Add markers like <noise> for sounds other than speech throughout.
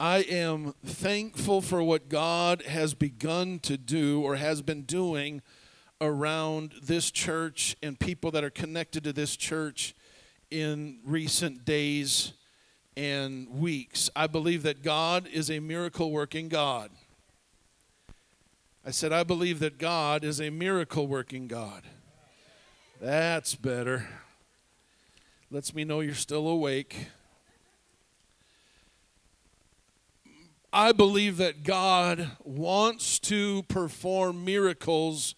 I am thankful for what God has begun to do or has been doing around this church and people that are connected to this church in recent days and weeks. I believe that God is a miracle working God. I said, I believe that God is a miracle working God. That's better. Lets me know you're still awake. I believe that God wants to perform miracles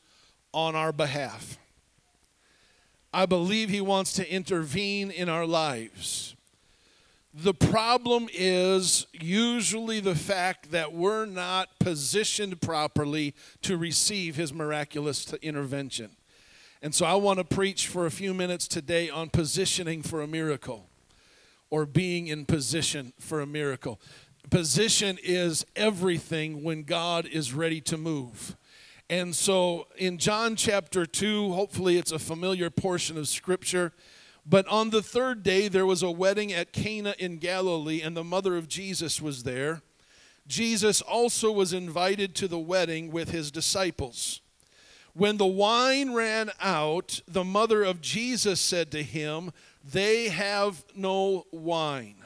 on our behalf. I believe He wants to intervene in our lives. The problem is usually the fact that we're not positioned properly to receive His miraculous intervention. And so I want to preach for a few minutes today on positioning for a miracle or being in position for a miracle. Position is everything when God is ready to move. And so in John chapter 2, hopefully it's a familiar portion of scripture. But on the third day, there was a wedding at Cana in Galilee, and the mother of Jesus was there. Jesus also was invited to the wedding with his disciples. When the wine ran out, the mother of Jesus said to him, They have no wine.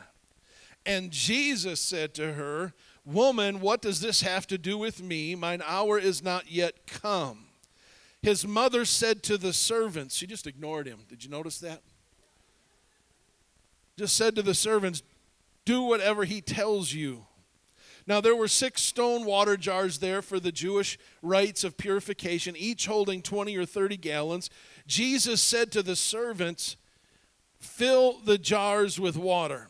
And Jesus said to her, Woman, what does this have to do with me? Mine hour is not yet come. His mother said to the servants, she just ignored him. Did you notice that? Just said to the servants, Do whatever he tells you. Now, there were six stone water jars there for the Jewish rites of purification, each holding 20 or 30 gallons. Jesus said to the servants, Fill the jars with water.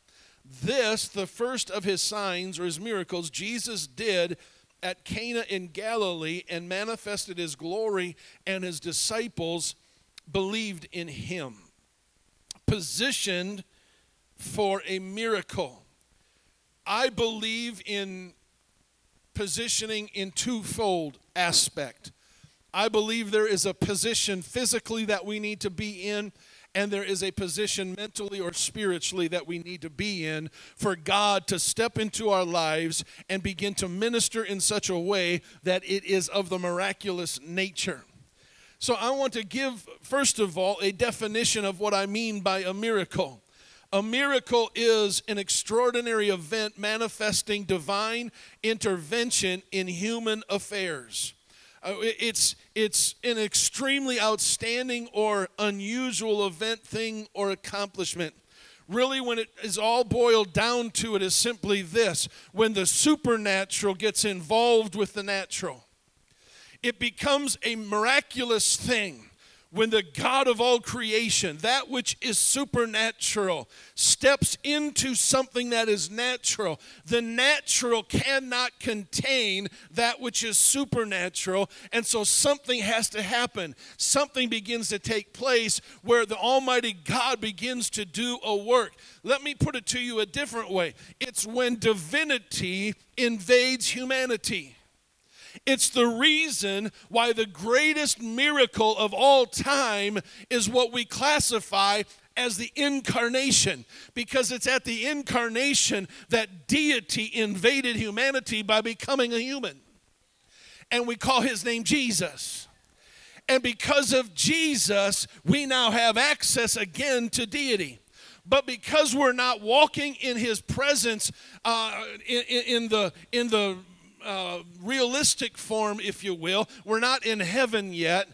This, the first of his signs or his miracles, Jesus did at Cana in Galilee and manifested his glory, and his disciples believed in him. Positioned for a miracle. I believe in positioning in twofold aspect. I believe there is a position physically that we need to be in and there is a position mentally or spiritually that we need to be in for God to step into our lives and begin to minister in such a way that it is of the miraculous nature. So, I want to give, first of all, a definition of what I mean by a miracle. A miracle is an extraordinary event manifesting divine intervention in human affairs. Uh, it's, it's an extremely outstanding or unusual event, thing, or accomplishment. Really, when it is all boiled down to it, is simply this when the supernatural gets involved with the natural, it becomes a miraculous thing when the God of all creation, that which is supernatural, steps into something that is natural, the natural cannot contain that which is supernatural. And so something has to happen. Something begins to take place where the Almighty God begins to do a work. Let me put it to you a different way it's when divinity invades humanity. It's the reason why the greatest miracle of all time is what we classify as the incarnation, because it's at the incarnation that deity invaded humanity by becoming a human. And we call his name Jesus. And because of Jesus, we now have access again to deity. But because we're not walking in his presence uh, in, in, the, in the uh, realistic form, if you will. We're not in heaven yet.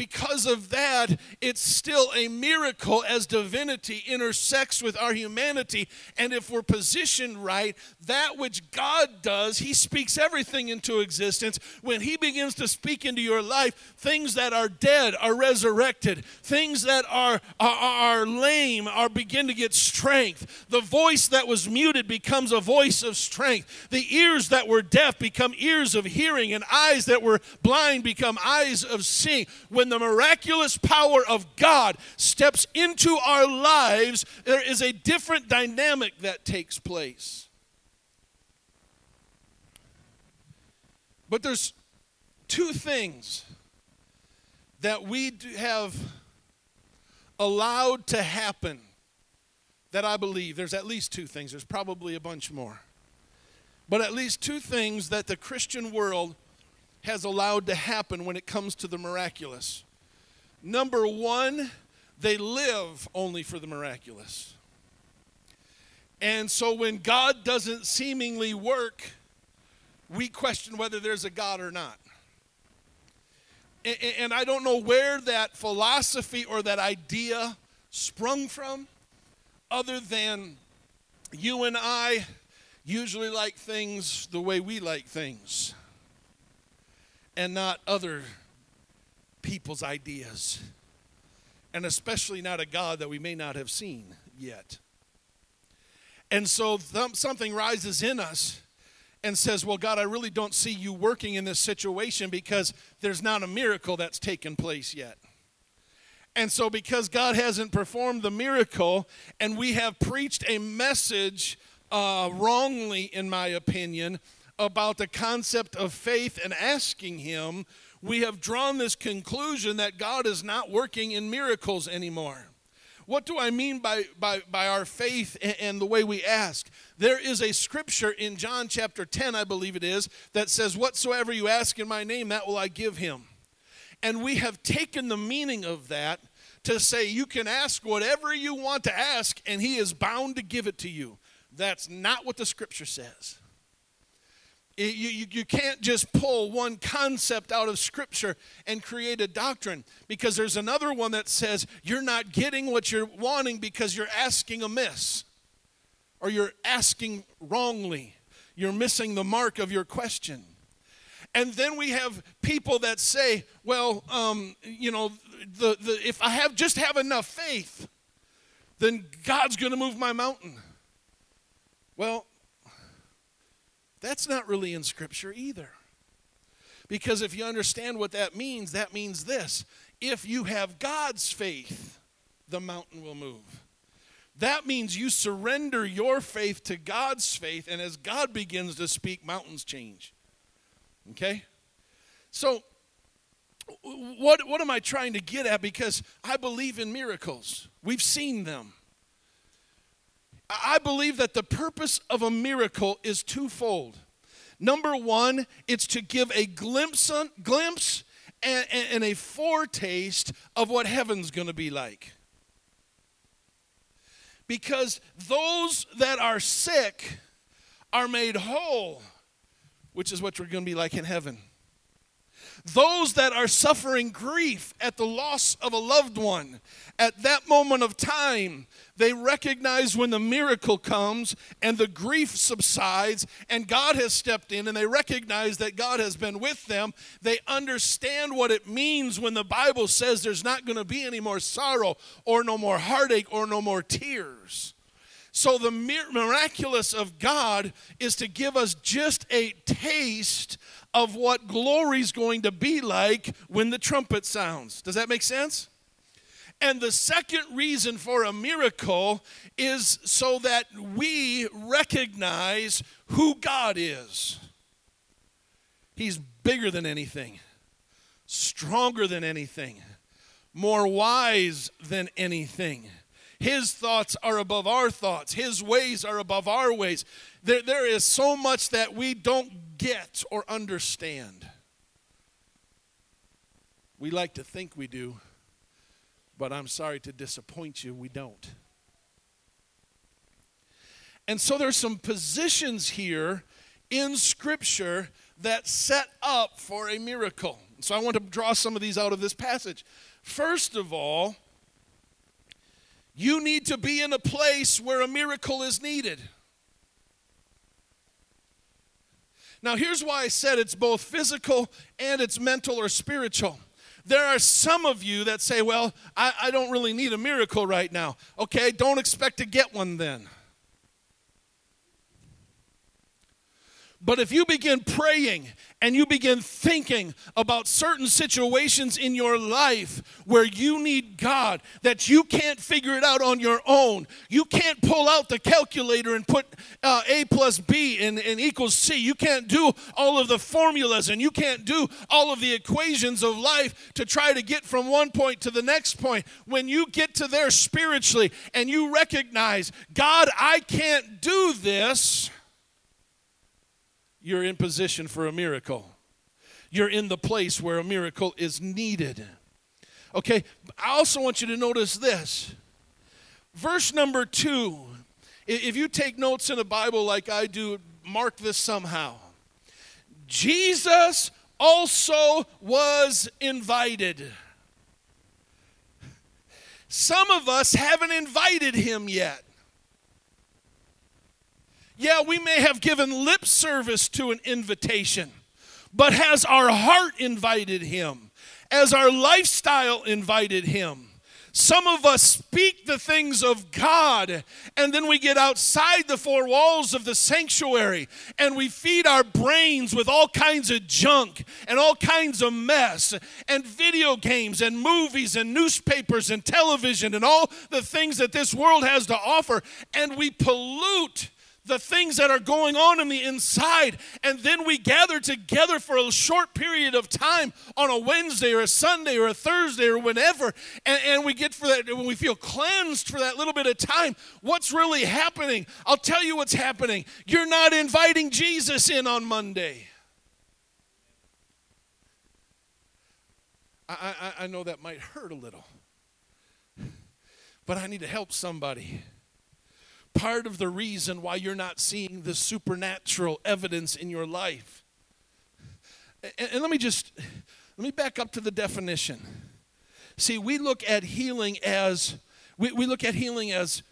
Because of that, it's still a miracle as divinity intersects with our humanity. And if we're positioned right, that which God does, He speaks everything into existence. When He begins to speak into your life, things that are dead are resurrected, things that are, are, are lame are begin to get strength. The voice that was muted becomes a voice of strength. The ears that were deaf become ears of hearing, and eyes that were blind become eyes of seeing. When the miraculous power of God steps into our lives, there is a different dynamic that takes place. But there's two things that we have allowed to happen that I believe. There's at least two things, there's probably a bunch more. But at least two things that the Christian world has allowed to happen when it comes to the miraculous. Number one, they live only for the miraculous. And so when God doesn't seemingly work, we question whether there's a God or not. And I don't know where that philosophy or that idea sprung from, other than you and I usually like things the way we like things and not other people's ideas. And especially not a God that we may not have seen yet. And so th- something rises in us and says, Well, God, I really don't see you working in this situation because there's not a miracle that's taken place yet. And so, because God hasn't performed the miracle, and we have preached a message uh, wrongly, in my opinion, about the concept of faith and asking Him, we have drawn this conclusion that God is not working in miracles anymore. What do I mean by, by, by our faith and, and, the way we ask? There is a scripture in John chapter 10, I believe it is, that says, Whatsoever you ask in my name, that will I give him. And we have taken the meaning of that to say you can ask whatever you want to ask, and he is bound to give it to you. That's not what the scripture says. You, you, can't just pull one concept out of Scripture and create a doctrine because there's another one that says you're not getting what you're wanting because you're asking amiss or you're asking wrongly. You're missing the mark of your question. And then we have people that say, well, um, you know, the, the, if I have just have enough faith, then God's going to move my mountain. Well, that's not really in Scripture either. Because if you understand what that means, that means this if you have God's faith, the mountain will move. That means you surrender your faith to God's faith, and as God begins to speak, mountains change. Okay? So, what, what am I trying to get at? Because I believe in miracles, we've seen them. I believe that the purpose of a miracle is twofold. Number one, it's to give a glimpse, on, glimpse and, and a foretaste of what heaven's going to be like. Because those that are sick are made whole, which is what we're going to be like in heaven. Those that are suffering grief at the loss of a loved one, at that moment of time, they recognize when the miracle comes and the grief subsides and God has stepped in and they recognize that God has been with them. They understand what it means when the Bible says there's not going to be any more sorrow or no more heartache or no more tears. So, the miraculous of God is to give us just a taste of what glory is going to be like when the trumpet sounds. Does that make sense? And the second reason for a miracle is so that we recognize who God is. He's bigger than anything, stronger than anything, more wise than anything. His thoughts are above our thoughts, His ways are above our ways. There, there is so much that we don't get or understand. We like to think we do, but I'm sorry to disappoint you, we don't. And so there's some positions here in Scripture that set up for a miracle. So I want to draw some of these out of this passage. First of all, you need to be in a place where a miracle is needed. Now, here's why I said it's both physical and it's mental or spiritual. There are some of you that say, Well, I, I don't really need a miracle right now. Okay, don't expect to get one then. But if you begin praying and you begin thinking about certain situations in your life where you need God, that you can't figure it out on your own, you can't pull out the calculator and put uh, A plus B and, and equals C. You can't do all of the formulas and you can't do all of the equations of life to try to get from one point to the next point. When you get to there spiritually and you recognize, God, I can't do this you're in position for a miracle. You're in the place where a miracle is needed. Okay, I also want you to notice this. Verse number two, if you take notes in a Bible like I do, mark this somehow. Jesus also was invited. Some of us haven't invited him yet. Yeah, we may have given lip service to an invitation, but has our heart invited him? As our lifestyle invited him? Some of us speak the things of God, and then we get outside the four walls of the sanctuary and we feed our brains with all kinds of junk and all kinds of mess and video games and movies and newspapers and television and all the things that this world has to offer, and we pollute the things that are going on in the inside. And then we gather together for a short period of time on a Wednesday or a Sunday or a Thursday or whenever. And, and we get for that, when we feel cleansed for that little bit of time, what's really happening? I'll tell you what's happening. You're not inviting Jesus in on Monday. I, I, I know that might hurt a little, but I need to help somebody part of the reason why you're not seeing the supernatural evidence in your life. And, and, let me just let me back up to the definition. See, we look at healing as we, we look at healing as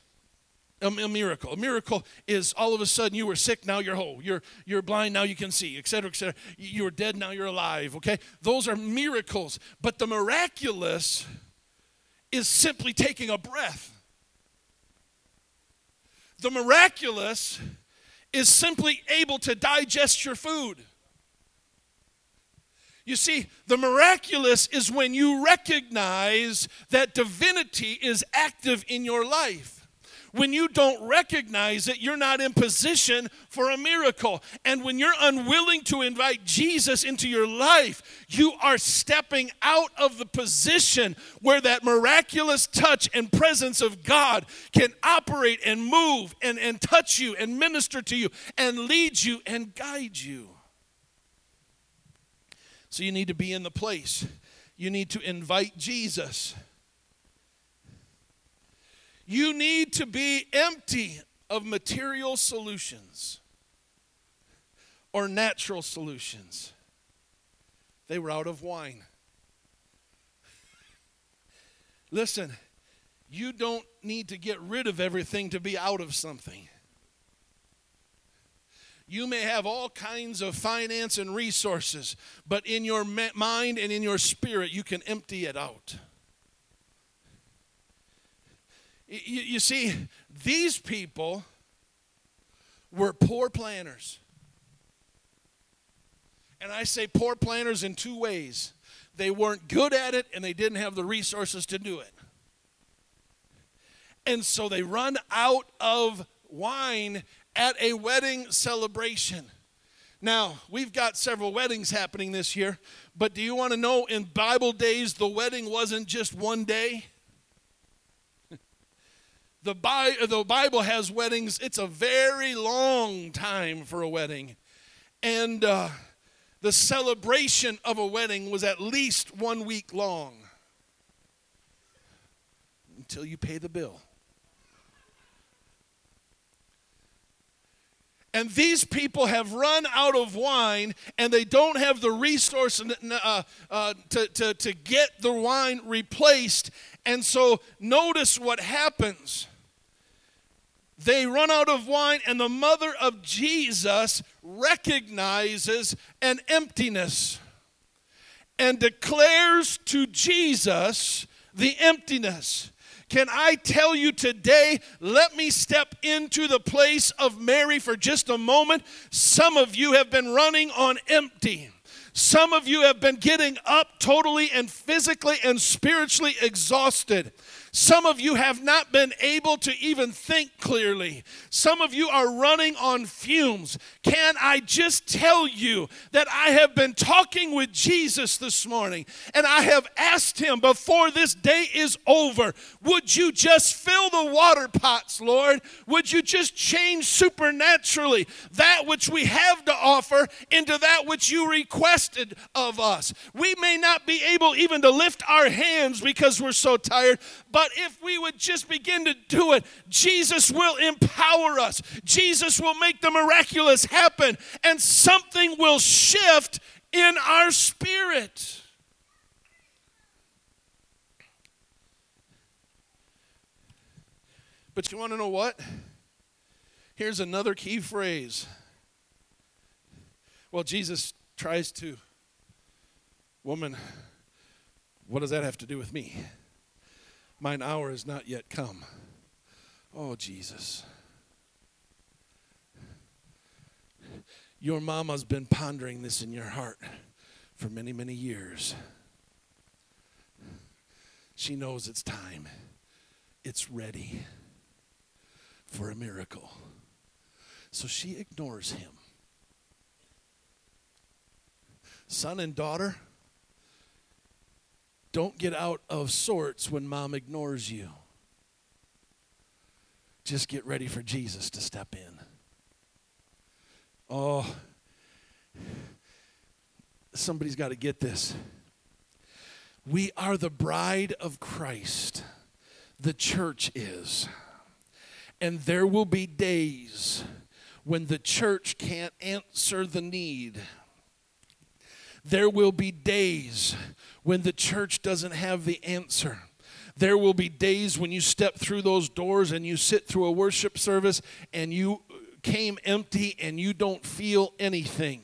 a, a, miracle. A miracle is all of a sudden you were sick, now you're whole. You're you're blind, now you can see, etc., etc. You were dead, now you're alive. Okay, those are miracles. But the miraculous is simply taking a breath. The miraculous is simply able to digest your food. You see, the miraculous is when you recognize that divinity is active in your life. When you don't recognize it, you're not in position for a miracle. And when you're unwilling to invite Jesus into your life, you are stepping out of the position where that miraculous touch and presence of God can operate and move and, and touch you and minister to you and lead you and guide you. So you need to be in the place. You need to invite Jesus. You need to be empty of material solutions or natural solutions. They were out of wine. <laughs> Listen, you don't need to get rid of everything to be out of something. You may have all kinds of finance and resources, but in your mind and in your spirit, you can empty it out. You, you see, these people were poor planners. And I say poor planners in two ways they weren't good at it and they didn't have the resources to do it. And so they run out of wine at a wedding celebration. Now, we've got several weddings happening this year, but do you want to know in Bible days the wedding wasn't just one day? The, Bi- the Bible has weddings, it's a very long time for a wedding. And uh, the celebration of a wedding was at least one week long until you pay the bill. And these people have run out of wine and they don't have the resource uh, uh, to, to, to get the wine replaced. And so notice what happens. They run out of wine, and the mother of Jesus recognizes an emptiness and declares to Jesus the emptiness. Can I tell you today, let me step into the place of Mary for just a moment. Some of you have been running on empty. Some of you have been getting up totally and physically and spiritually exhausted. Some of you have not been able to even think clearly. Some of you are running on fumes. Can I just tell you that I have been talking with Jesus this morning and I have asked him before this day is over, would you just fill the water pots, Lord? Would you just change supernaturally that which we have to offer into that which you requested of us? We may not be able even to lift our hands because we're so tired, but but if we would just begin to do it, Jesus will empower us. Jesus will make the miraculous happen, and something will shift in our spirit. But you want to know what? Here's another key phrase. Well, Jesus tries to, woman, what does that have to do with me? Mine hour is not yet come. Oh, Jesus. Your mama's been pondering this in your heart for many, many years. She knows it's time, it's ready for a miracle. So she ignores him. Son and daughter, don't get out of sorts when mom ignores you. Just get ready for Jesus to step in. Oh, somebody's got to get this. We are the bride of Christ, the church is. And there will be days when the church can't answer the need. There will be days when the church doesn't have the answer. There will be days when you step through those doors and you sit through a worship service and you came empty and you don't feel anything.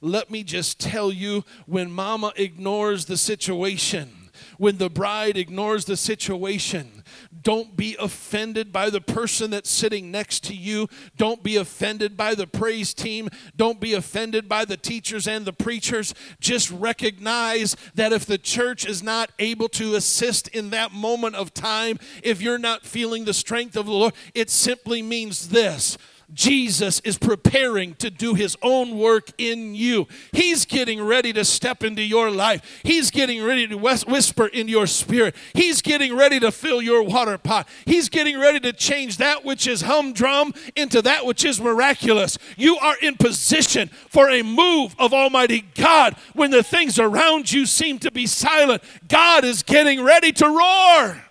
Let me just tell you when mama ignores the situation, when the bride ignores the situation, don't be offended by the person that's sitting next to you. Don't be offended by the praise team. Don't be offended by the teachers and the preachers. Just recognize that if the church is not able to assist in that moment of time, if you're not feeling the strength of the Lord, it simply means this Jesus is preparing to do his own work in you. He's getting ready to step into your life. He's getting ready to whisper in your spirit. He's getting ready to fill your water pot. He's getting ready to change that which is humdrum into that which is miraculous. You are in position for a move of Almighty God when the things around you seem to be silent. God is getting ready to roar.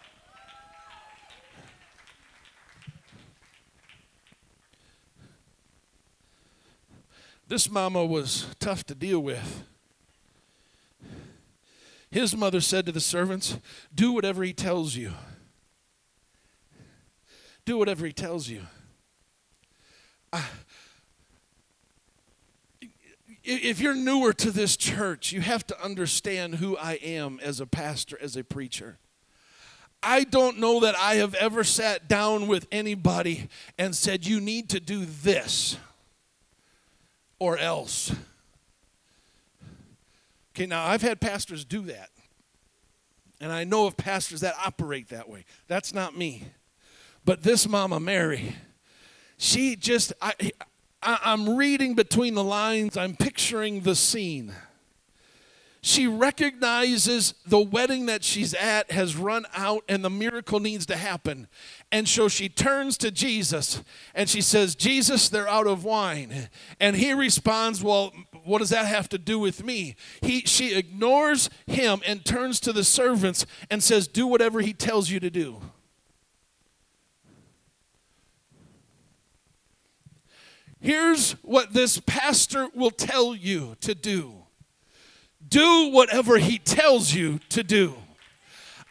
This mama was tough to deal with. His mother said to the servants, Do whatever he tells you. Do whatever he tells you. if you're newer to this church, you have to understand who I am as a pastor, as a preacher. I don't know that I have ever sat down with anybody and said, You need to do this or else. Okay, now I've had pastors do that. And I know of pastors that operate that way. That's not me. But this Mama Mary, she just, I, I, I'm reading between the lines, I'm picturing the scene she recognizes the wedding that she's at has run out and the miracle needs to happen. And so she turns to Jesus and she says, Jesus, they're out of wine. And he responds, Well, what does that have to do with me? He, she ignores him and turns to the servants and says, Do whatever he tells you to do. Here's what this pastor will tell you to do do whatever he tells you to do.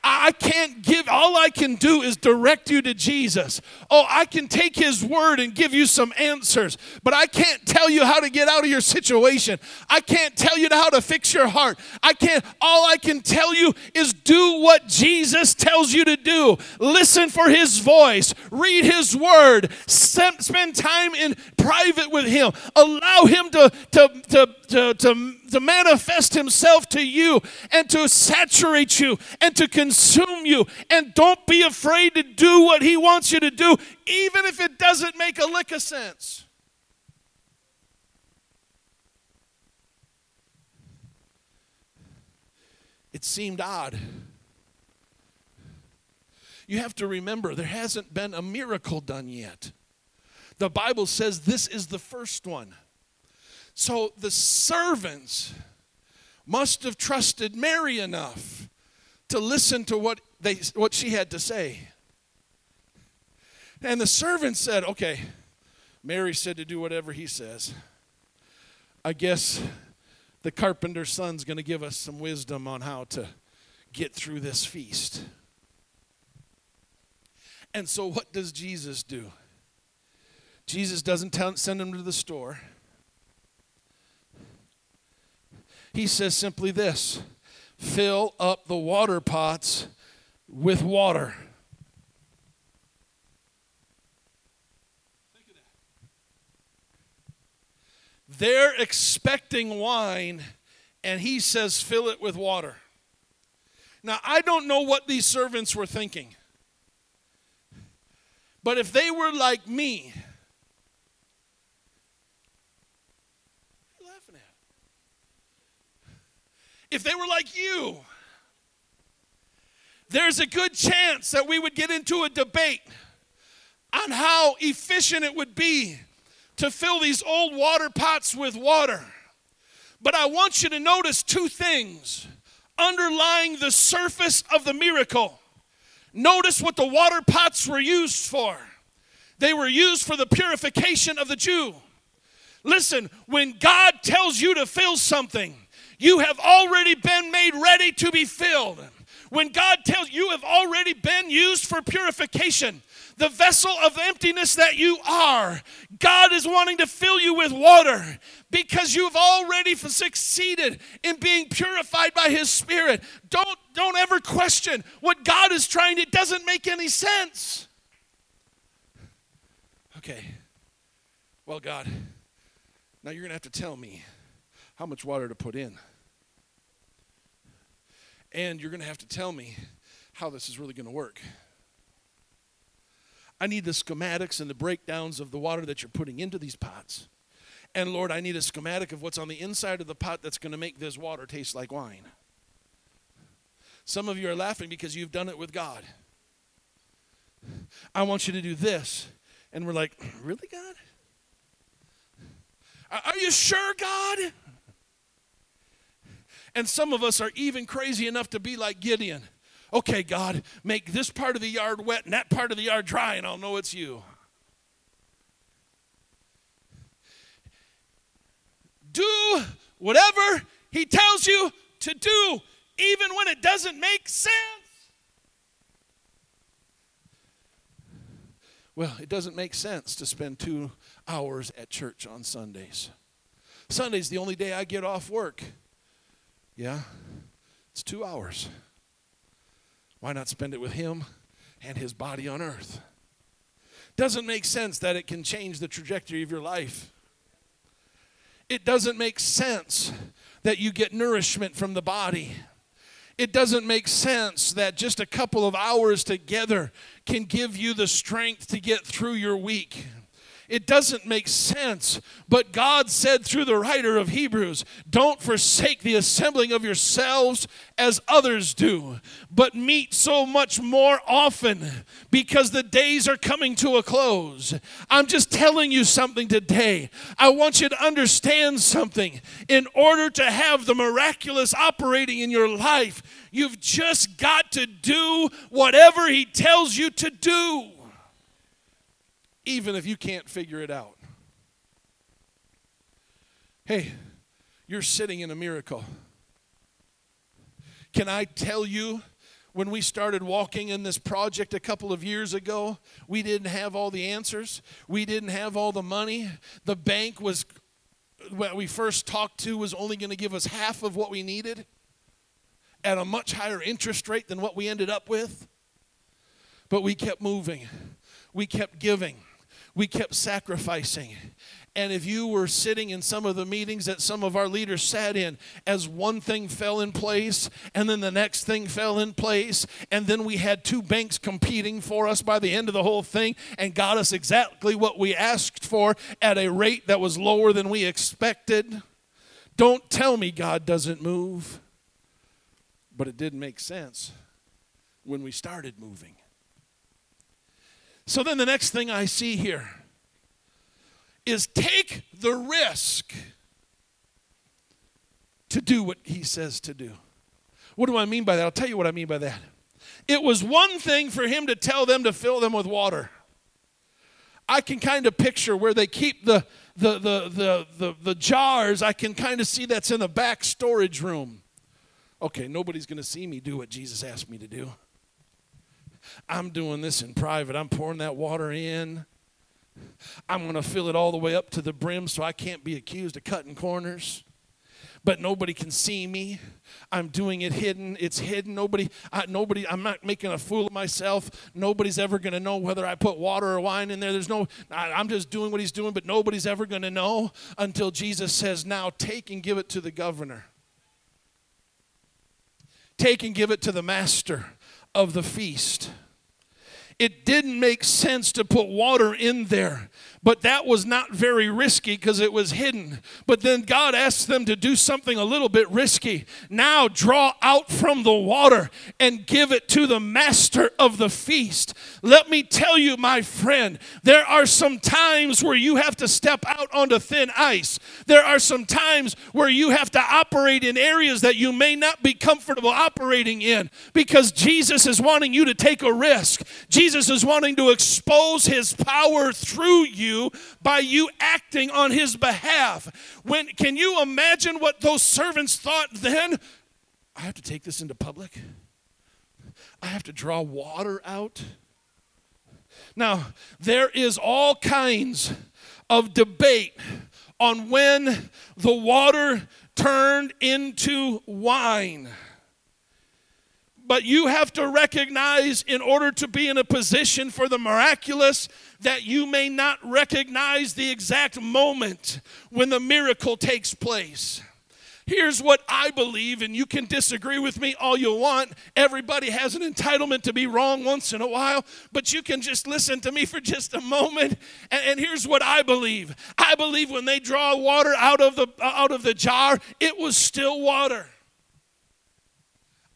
I can't give, all I can do is direct you to Jesus. Oh, I can take His word and give you some answers, but I can't tell you how to get out of your situation. I can't tell you how to fix your heart. I can't, all I can tell you is do what Jesus tells you to do. Listen for His voice, read His word, spend time in private with Him, allow Him to, to, to, to, to, to manifest Himself to you and to saturate you and to consume you. And don't be afraid to do what He wants you to do, even if it doesn't make a lick of sense. It seemed odd. You have to remember, there hasn't been a miracle done yet. The Bible says this is the first one. So the servants must have trusted Mary enough to listen to what, they, what she had to say. And the servant said, Okay, Mary said to do whatever he says. I guess the carpenter's son's going to give us some wisdom on how to get through this feast. And so, what does Jesus do? Jesus doesn't tell, send him to the store. He says simply this fill up the water pots with water. They're expecting wine, and he says, fill it with water. Now, I don't know what these servants were thinking. But if they were like me, if they were like you, there's a good chance that we would get into a debate on how efficient it would be to fill these old water pots with water. But I want you to notice two things underlying the surface of the miracle. Notice what the water pots were used for. They were used for the purification of the Jew. Listen, when God tells you to fill something, you have already been made ready to be filled. When God tells you, you have already been used for purification, the vessel of emptiness that you are, God is wanting to fill you with water because you've already succeeded in being purified by His Spirit. Don't, don't ever question what God is trying, to it doesn't make any sense. Okay, well, God, now you're going to have to tell me how much water to put in. And you're going to have to tell me how this is really going to work. I need the schematics and the breakdowns of the water that you're putting into these pots. And Lord, I need a schematic of what's on the inside of the pot that's going to make this water taste like wine. Some of you are laughing because you've done it with God. I want you to do this. And we're like, really, God? Are you sure, God? And some of us are even crazy enough to be like Gideon. Okay, God, make this part of the yard wet and that part of the yard dry, and I'll know it's you. Do whatever He tells you to do, even when it doesn't make sense. Well, it doesn't make sense to spend two hours at church on Sundays. Sunday's the only day I get off work. Yeah, it's two hours. Why not spend it with Him and His body on earth? Doesn't make sense that it can change the trajectory of your life. It doesn't make sense that you get nourishment from the body. It doesn't make sense that just a couple of hours together can give you the strength to get through your week. It doesn't make sense. But God said through the writer of Hebrews, Don't forsake the assembling of yourselves as others do, but meet so much more often because the days are coming to a close. I'm just telling you something today. I want you to understand something. In order to have the miraculous operating in your life, you've just got to do whatever He tells you to do even if you can't figure it out. Hey, you're sitting in a miracle. Can I tell you, when we started walking in this project a couple of years ago, we didn't have all the answers. We didn't have all the money. The bank was, what we first talked to, was only going to give us half of what we needed at a much higher interest rate than what we ended up with. But we kept moving, we kept giving, we kept sacrificing. And if you were sitting in some of the meetings that some of our leaders sat in, as one thing fell in place, and then the next thing fell in place, and then we had two banks competing for us by the end of the whole thing and got us exactly what we asked for at a rate that was lower than we expected. Don't tell me God doesn't move. But it didn't make sense when we started moving. So then the next thing I see here is take the risk to do what he says to do. What do I mean by that? I'll tell you what I mean by that. It was one thing for him to tell them to fill them with water. I can kind of picture where they keep the, the, the, the, the, the jars. I can kind of see that's in a back storage room. Okay, nobody's going to see me do what Jesus asked me to do. I'm doing this in private. I'm pouring that water in. I'm going to fill it all the way up to the brim so I can't be accused of cutting corners. But nobody can see me. I'm doing it hidden. It's hidden. Nobody, I, nobody. I'm not making a fool of myself. Nobody's ever going to know whether I put water or wine in there. There's no. I, I'm just doing what he's doing, but nobody's ever going to know until Jesus says, "Now take and give it to the governor. Take and give it to the master of the feast." It didn't make sense to put water in there but that was not very risky because it was hidden. But then God asked them to do something a little bit risky. Now draw out from the water and give it to the master of the feast. Let me tell you, my friend, there are some times where you have to step out onto thin ice. There are some times where you have to operate in areas that you may not be comfortable operating in because Jesus is wanting you to take a risk. Jesus is wanting to expose his power through you you by you acting on his behalf. When can you imagine what those servants thought then? I have to take this into public. I have to draw water out. Now, there is all kinds of debate on when the water turned into wine. But you have to recognize, in order to be in a position for the miraculous, that you may not recognize the exact moment when the miracle takes place. Here's what I believe, and you can disagree with me all you want. Everybody has an entitlement to be wrong once in a while, but you can just listen to me for just a moment. And, here's what I believe I believe when they draw water out of, the, out of the jar, it was still water.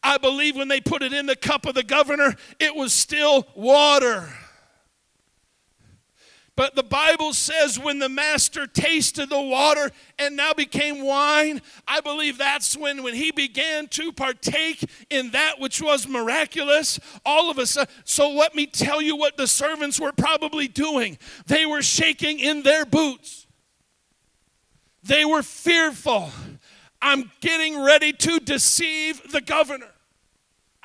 I believe when they put it in the cup of the governor, it was still water. But the Bible says when the master tasted the water and now became wine, I believe that's when, when he began to partake in that which was miraculous. All of us. So let me tell you what the servants were probably doing. They were shaking in their boots, they were fearful. I'm getting ready to deceive the governor.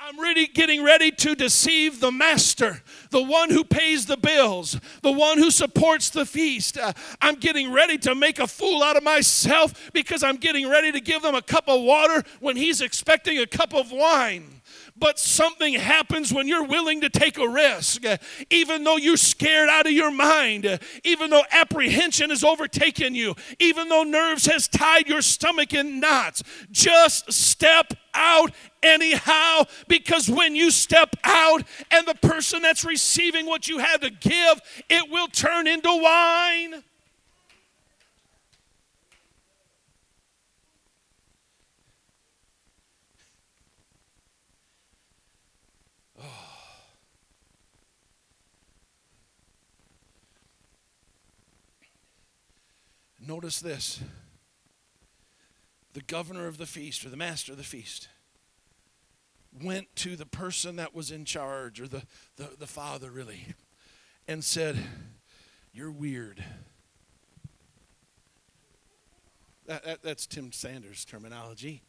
I'm really getting ready to deceive the master, the one who pays the bills, the one who supports the feast. Uh, I'm getting ready to make a fool out of myself because I'm getting ready to give them a cup of water when he's expecting a cup of wine. But something happens when you're willing to take a risk, even though you're scared out of your mind, even though apprehension has overtaken you, even though nerves has tied your stomach in knots. Just step out anyhow because when you step out and the person that's receiving what you have to give, it will turn into wine. <sighs> Notice this the governor of the feast or the master of the feast went to the person that was in charge or the, the, the father really and said, You're weird. That, that, that's Tim Sanders' terminology.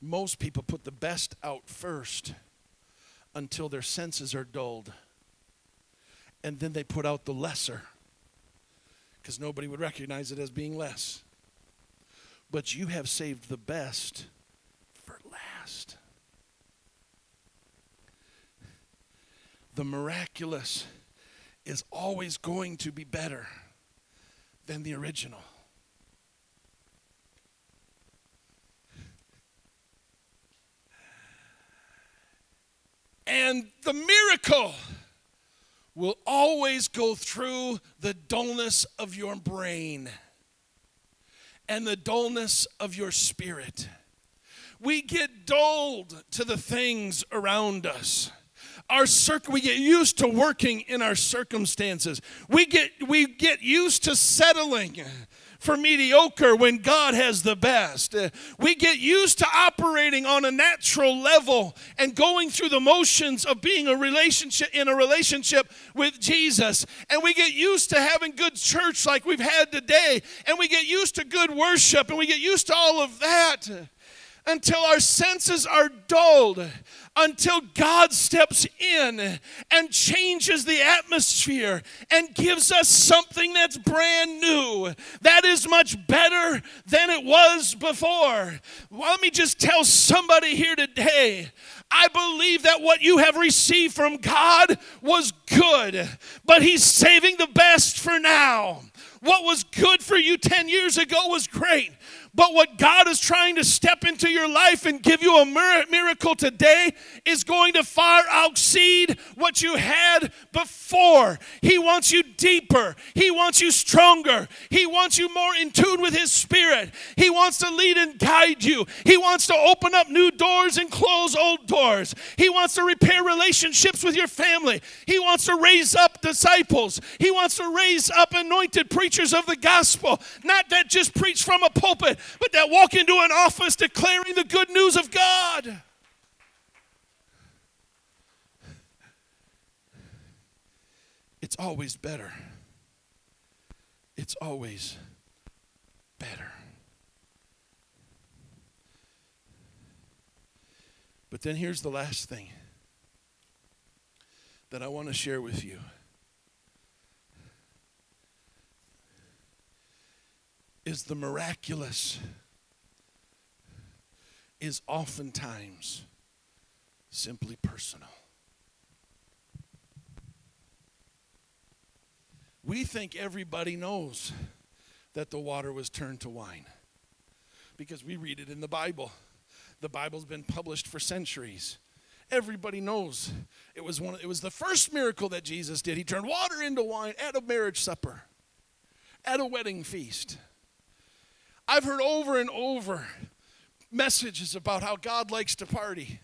Most people put the best out first until their senses are dulled. And then they put out the lesser because nobody would recognize it as being less. But you have saved the best for last. The miraculous is always going to be better than the original. And the miracle will always go through the dullness of your brain and the dullness of your spirit. We get dulled to the things around us. Our circ- we get used to working in our circumstances. We get, we get used to settling for mediocre when God has the best. Uh, we get used to operating on a natural level and going through the motions of being a relationship in a relationship with Jesus. And we get used to having good church like we've had today. And we get used to good worship and we get used to all of that until our senses are dulled, until God steps in and changes the atmosphere and gives us something that's brand new, that is much better than it was before. Well, let me just tell somebody here today. I believe that what you have received from God was good, but He's saving the best for now. What was good for you 10 years ago was great, but what God is trying to step into your life and give you a miracle today is going to far exceed what you had before. He wants you deeper. He wants you stronger. He wants you more in tune with His Spirit. He wants to lead and guide you. He wants to open up new doors and close old doors. He wants to repair relationships with your family. He wants to raise up disciples. He wants to raise up anointed preachers of the gospel, not that just preach from a pulpit, but that walk into an office declaring the good news of God. It's always better. It's always better. But then here's the last thing that I want to share with you. Is the miraculous is oftentimes simply personal. We think everybody knows that the water was turned to wine because we read it in the Bible. The Bible's been published for centuries. Everybody knows it was one it was the first miracle that Jesus did. He turned water into wine at a marriage supper, at a wedding feast. I've heard over and over messages about how God likes to party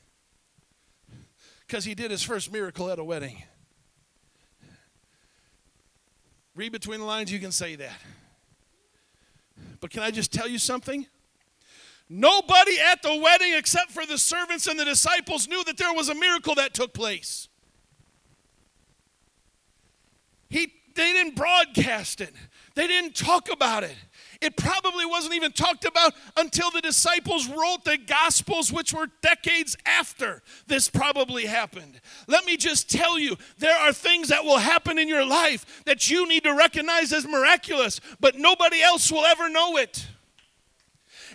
because he did his first miracle at a wedding. Read between the lines, you can say that. But can I just tell you something? Nobody at the wedding, except for the servants and the disciples, knew that there was a miracle that took place. He, they didn't broadcast it, they didn't talk about it. It probably wasn't even talked about until the disciples wrote the Gospels, which were decades after this probably happened. Let me just tell you there are things that will happen in your life that you need to recognize as miraculous, but nobody else will ever know it.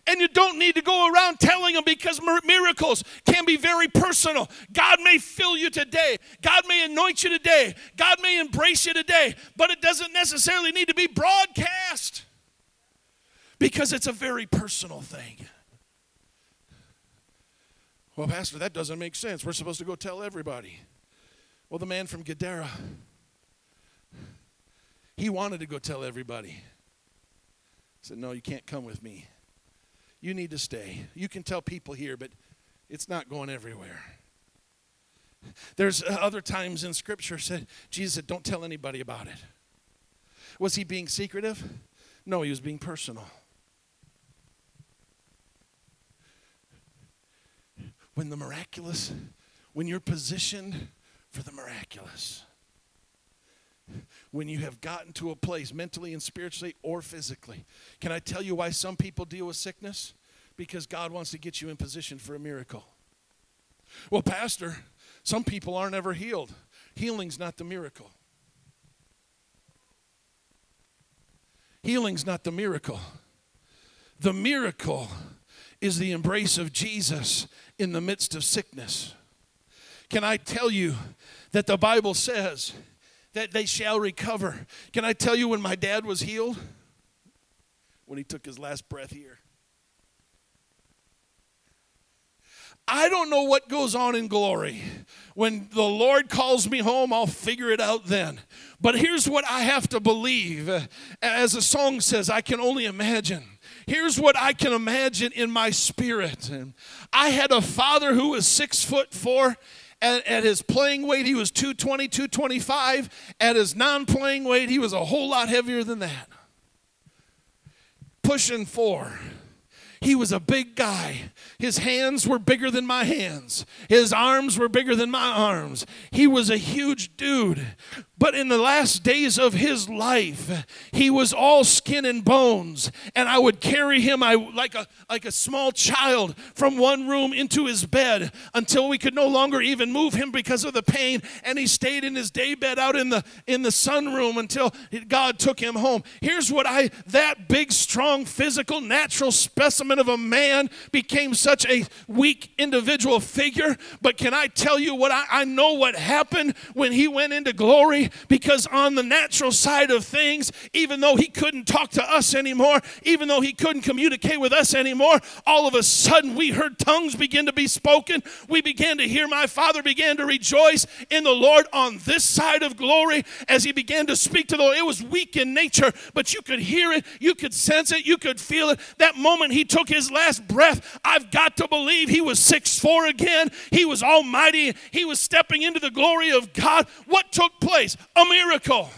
And you don't need to go around telling them because miracles can be very personal. God may fill you today, God may anoint you today, God may embrace you today, but it doesn't necessarily need to be broadcast because it's a very personal thing. Well, Pastor, that doesn't make sense. We're supposed to go tell everybody. Well, the man from Gadara, he wanted to go tell everybody. He said, No, you can't come with me. You need to stay. You can tell people here, but it's not going everywhere. There's uh, other times in Scripture said Jesus said, "Don't tell anybody about it." Was he being secretive? No, he was being personal. When the miraculous, when you're positioned for the miraculous, when you have gotten to a place mentally and spiritually or physically. Can I tell you why some people deal with sickness? Because God wants to get you in position for a miracle. Well, Pastor, some people aren't ever healed. Healing's not the miracle. Healing's not the miracle. The miracle is the embrace of Jesus in the midst of sickness. Can I tell you that the Bible says that they shall recover? Can I tell you when my dad was healed? When he took his last breath here. I don't know what goes on in glory. When the Lord calls me home, I'll figure it out then. But here's what I have to believe. As the song says, I can only imagine. Here's what I can imagine in my spirit. I had a father who was six foot four. At, at his playing weight, he was 220, 225. At his non playing weight, he was a whole lot heavier than that. Pushing four. He was a big guy. His hands were bigger than my hands. His arms were bigger than my arms. He was a huge dude. But in the last days of his life, he was all skin and bones. And I would carry him I, like, a, like a small child from one room into his bed until we could no longer even move him because of the pain. And he stayed in his day bed out in the, in the sunroom until God took him home. Here's what I, that big, strong, physical, natural specimen of a man became such a weak individual figure. But can I tell you what I, I know what happened when he went into glory? Because on the natural side of things, even though he couldn't talk to us anymore, even though he couldn't communicate with us anymore, all of a sudden we heard tongues begin to be spoken. We began to hear my father began to rejoice in the Lord on this side of glory as he began to speak to the Lord. It was weak in nature, but you could hear it, you could sense it, you could feel it. That moment he took his last breath, I've got to believe he was six four again. He was almighty. He was stepping into the glory of God. What took place? A miracle.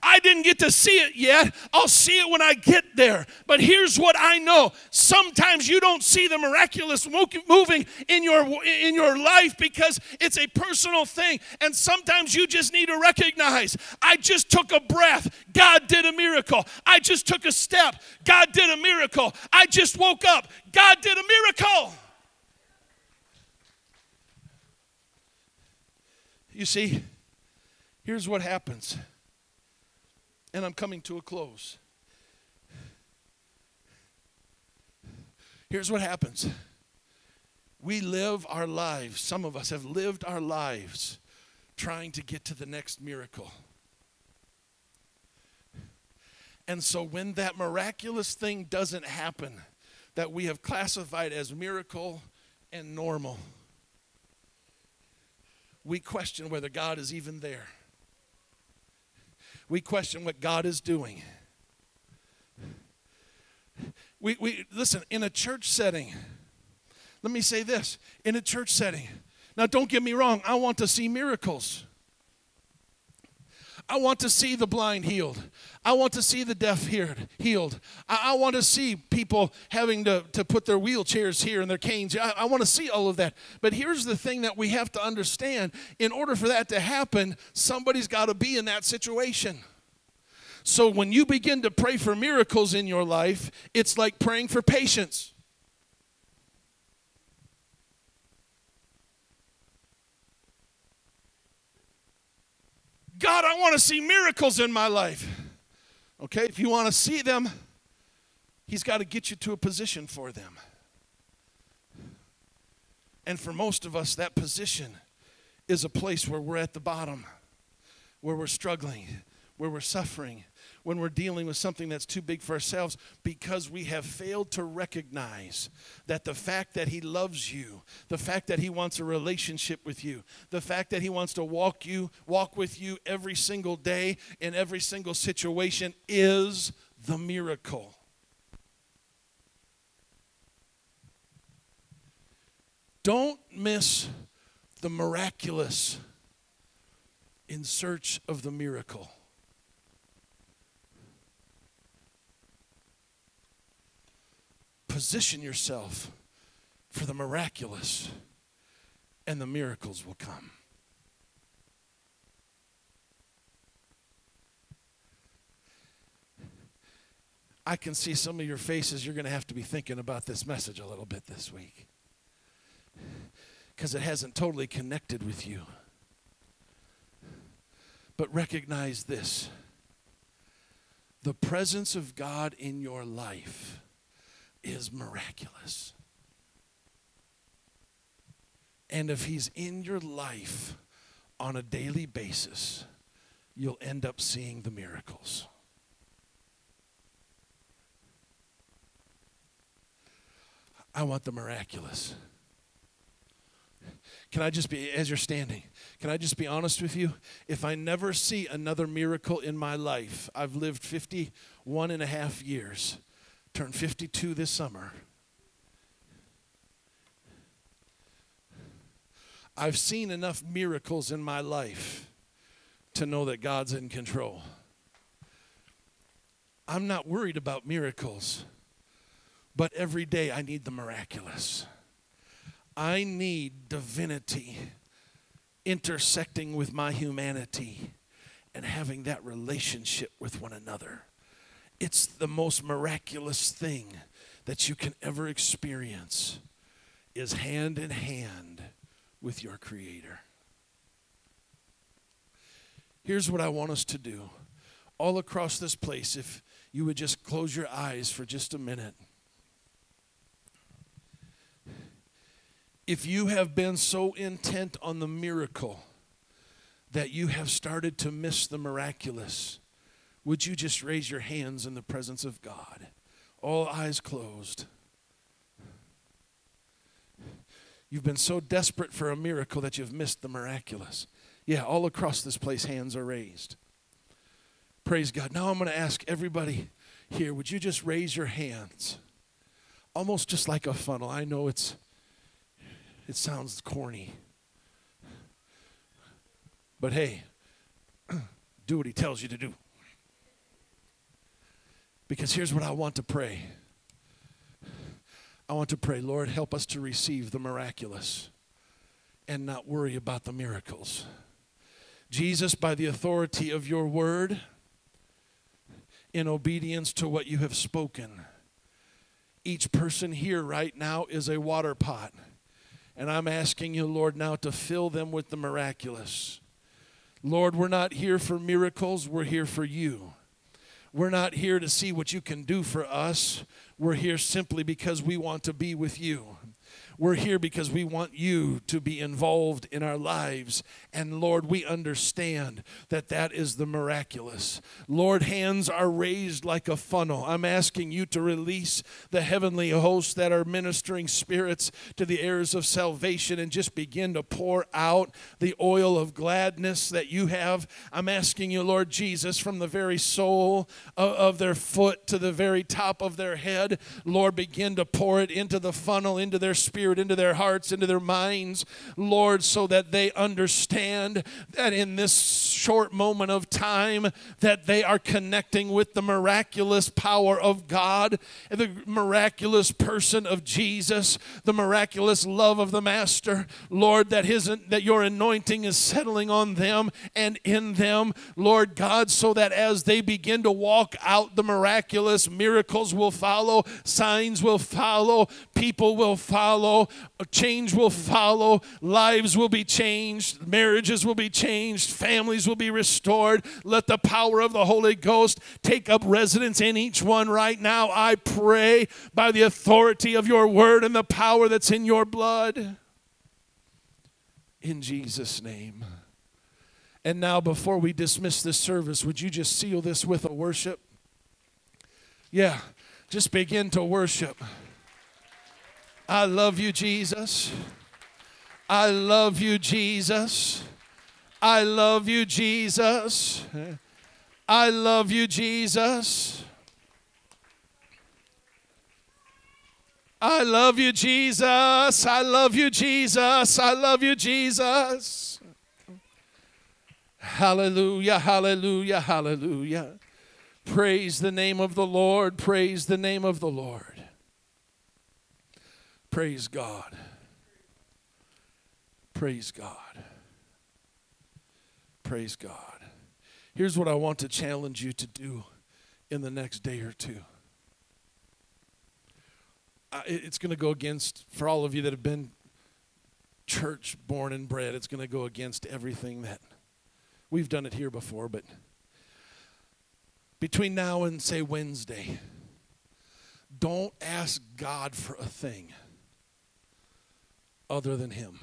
I didn't get to see it yet. I'll see it when I get there. But here's what I know. Sometimes you don't see the miraculous moving in your in your life because it's a personal thing. And sometimes you just need to recognize, I just took a breath. God did a miracle. I just took a step. God did a miracle. I just woke up. God did a miracle. You see, Here's what happens, and I'm coming to a close. Here's what happens we live our lives, some of us have lived our lives trying to get to the next miracle. And so when that miraculous thing doesn't happen, that we have classified as miracle and normal, we question whether God is even there we question what God is doing. We, we listen in a church setting. Let me say this in a church setting. Now, don't get me wrong, I want to see miracles. I want to see the blind healed. I want to see the deaf healed. I, I, want to see people having to, to put their wheelchairs here and their canes. I, I want to see all of that. But here's the thing that we have to understand in order for that to happen, somebody's got to be in that situation. So when you begin to pray for miracles in your life, it's like praying for patience. God, I want to see miracles in my life. Okay, if you want to see them, He's got to get you to a position for them. And for most of us, that position is a place where we're at the bottom, where we're struggling, where we're suffering, when we're dealing with something that's too big for ourselves because we have failed to recognize that the fact that He loves you, the fact that He wants a relationship with you, the fact that He wants to walk you, walk with you every single day in every single situation is the miracle. Don't miss the miraculous in search of the miracle. Position yourself for the miraculous, and the miracles will come. I can see some of your faces. You're going to have to be thinking about this message a little bit this week because it hasn't totally connected with you. But recognize this the presence of God in your life is miraculous. And if He's in your life on a daily basis, you'll end up seeing the miracles. I want the miraculous. Can I just be, as you're standing, can I just be honest with you? If I never see another miracle in my life, I've lived 51 and a half years, turned 52 this summer. I've seen enough miracles in my life to know that God's in control. I'm not worried about miracles, but every day I need the miraculous. I need divinity intersecting with my humanity and having that relationship with one another. It's the most miraculous thing that you can ever experience is hand in hand with your creator. Here's what I want us to do. All across this place if you would just close your eyes for just a minute. if you have been so intent on the miracle that you have started to miss the miraculous, would you just raise your hands in the presence of God? All eyes closed. You've been so desperate for a miracle that you've missed the miraculous. Yeah, all across this place, hands are raised. Praise God. Now I'm going to ask everybody here, would you just raise your hands? Almost just like a funnel. I know it's it sounds corny. But hey, <clears throat> do what he tells you to do. Because here's what I want to pray I want to pray, Lord, help us to receive the miraculous and not worry about the miracles. Jesus, by the authority of your word, in obedience to what you have spoken, each person here right now is a water pot. And I'm asking you, Lord, now to fill them with the miraculous. Lord, we're not here for miracles, we're here for you. We're not here to see what you can do for us. We're here simply because we want to be with you. We're here because we want you to be involved in our lives. And Lord, we understand that that is the miraculous. Lord, hands are raised like a funnel. I'm asking you to release the heavenly hosts that are ministering spirits to the heirs of salvation and just begin to pour out the oil of gladness that you have. I'm asking you, Lord Jesus, from the very sole of, of their foot to the very top of their head, Lord, begin to pour it into the funnel, into their spirit Spirit into their hearts, into their minds, Lord, so that they understand that in this short moment of time that they are connecting with the miraculous power of God, the miraculous person of Jesus, the miraculous love of the Master, Lord, that his that your anointing is settling on them and in them, Lord God, so that as they begin to walk out the miraculous, miracles will follow, signs will follow, people will follow change will follow, lives will be changed, marriages will be changed, families will be restored. Let the power of the Holy Ghost take up residence in each one right now. I pray by the authority of your word and the power that's in your blood. In Jesus' name. And now, before we dismiss this service, would you just seal this with a worship? Yeah, just begin to worship. I love you, Jesus. I love you, Jesus. I love you, Jesus. I love you, Jesus. I love you, Jesus. I love you, Jesus. I love you, Jesus. Hallelujah, hallelujah, hallelujah. Praise the name of the Lord. Praise the name of the Lord. Praise God. Praise God. Praise God. Here's what I want to challenge you to do in the next day or two. it's going to go against, for all of you that have been church born and bred, it's going to go against everything that we've done it here before. But between now and, say, Wednesday, don't ask God for a thing other than Him.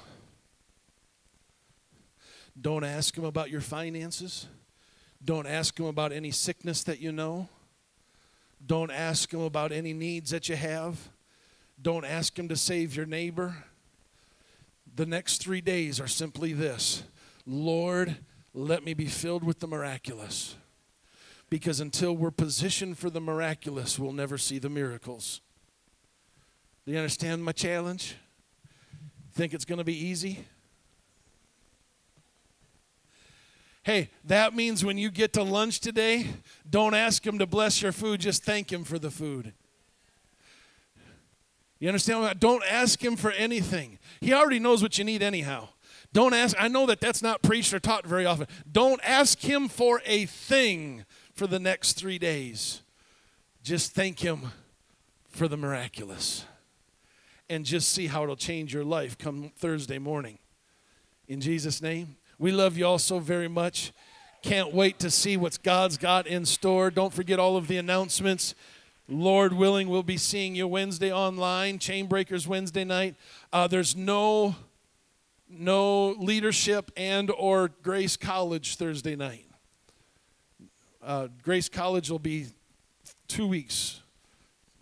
Don't ask Him about your finances. Don't ask Him about any sickness that you know. Don't ask Him about any needs that you have. Don't ask Him to save your neighbor. The next three days are simply this Lord, let me be filled with the miraculous. Because until we're positioned for the miraculous, we'll never see the miracles. Do you understand my challenge? Think it's going to be easy? Hey, that means when you get to lunch today, don't ask him to bless your food, just thank him for the food. You understand? Don't ask him for anything. He already knows what you need anyhow. Don't ask, I know that that's not preached or taught very often. Don't ask him for a thing for the next three days. Just thank him for the miraculous. And just see how it'll change your life come Thursday morning. In Jesus' name. We love you all so very much. Can't wait to see what God's got in store. Don't forget all of the announcements. Lord willing, we'll be seeing you Wednesday online, Chainbreakers Wednesday night. Uh, there's no no leadership and or Grace College Thursday night. Uh, Grace College will be two weeks.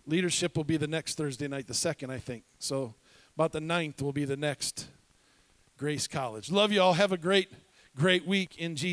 Leadership will be the next Thursday night, the second, I think. So about the ninth will be the next Grace College. Love you all. Have a great, great week in Jesus.